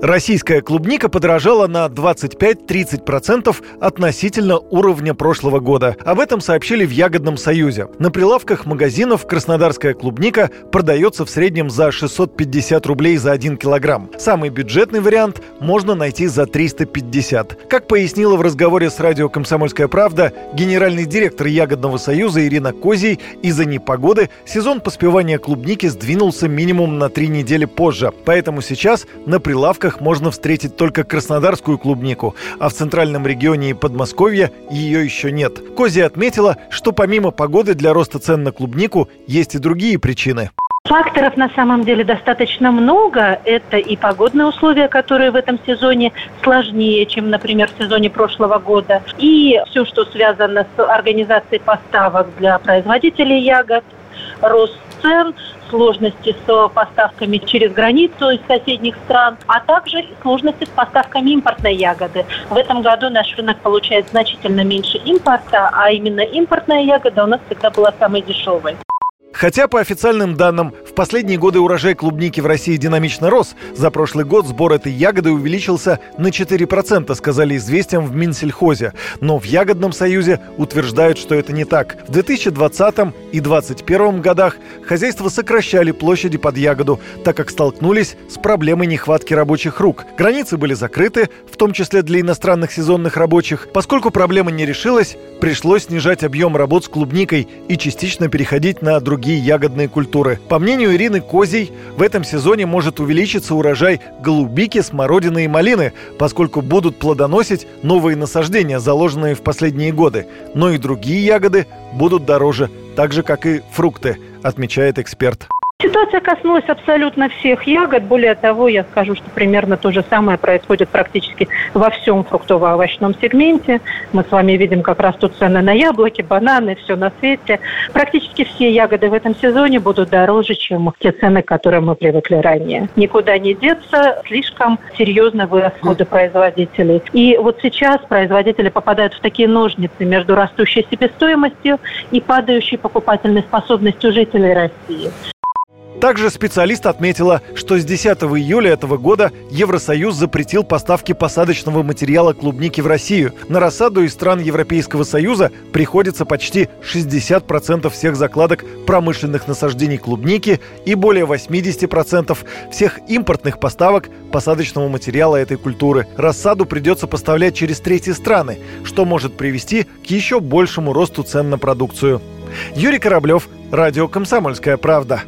Российская клубника подорожала на 25-30% относительно уровня прошлого года. Об этом сообщили в Ягодном Союзе. На прилавках магазинов краснодарская клубника продается в среднем за 650 рублей за 1 килограмм. Самый бюджетный вариант можно найти за 350. Как пояснила в разговоре с радио «Комсомольская правда» генеральный директор Ягодного Союза Ирина Козий, из-за непогоды сезон поспевания клубники сдвинулся минимум на три недели позже. Поэтому сейчас на прилавках прилавках можно встретить только краснодарскую клубнику, а в центральном регионе и Подмосковье ее еще нет. Кози отметила, что помимо погоды для роста цен на клубнику есть и другие причины. Факторов на самом деле достаточно много. Это и погодные условия, которые в этом сезоне сложнее, чем, например, в сезоне прошлого года. И все, что связано с организацией поставок для производителей ягод, рост цен, сложности с поставками через границу из соседних стран, а также сложности с поставками импортной ягоды. В этом году наш рынок получает значительно меньше импорта, а именно импортная ягода у нас всегда была самой дешевой. Хотя, по официальным данным, в последние годы урожай клубники в России динамично рос, за прошлый год сбор этой ягоды увеличился на 4%, сказали известиям в Минсельхозе. Но в Ягодном союзе утверждают, что это не так. В 2020 и 2021 годах хозяйства сокращали площади под ягоду, так как столкнулись с проблемой нехватки рабочих рук. Границы были закрыты, в том числе для иностранных сезонных рабочих. Поскольку проблема не решилась, пришлось снижать объем работ с клубникой и частично переходить на другие другие ягодные культуры. По мнению Ирины Козей, в этом сезоне может увеличиться урожай голубики, смородины и малины, поскольку будут плодоносить новые насаждения, заложенные в последние годы. Но и другие ягоды будут дороже, так же, как и фрукты, отмечает эксперт. Ситуация коснулась абсолютно всех ягод. Более того, я скажу, что примерно то же самое происходит практически во всем фруктово-овощном сегменте. Мы с вами видим, как растут цены на яблоки, бананы, все на свете. Практически все ягоды в этом сезоне будут дороже, чем те цены, к которым мы привыкли ранее. Никуда не деться, слишком серьезно вырос расходы производителей. И вот сейчас производители попадают в такие ножницы между растущей себестоимостью и падающей покупательной способностью жителей России. Также специалист отметила, что с 10 июля этого года Евросоюз запретил поставки посадочного материала клубники в Россию. На рассаду из стран Европейского Союза приходится почти 60% всех закладок промышленных насаждений клубники и более 80% всех импортных поставок посадочного материала этой культуры. Рассаду придется поставлять через третьи страны, что может привести к еще большему росту цен на продукцию. Юрий Кораблев, Радио «Комсомольская правда».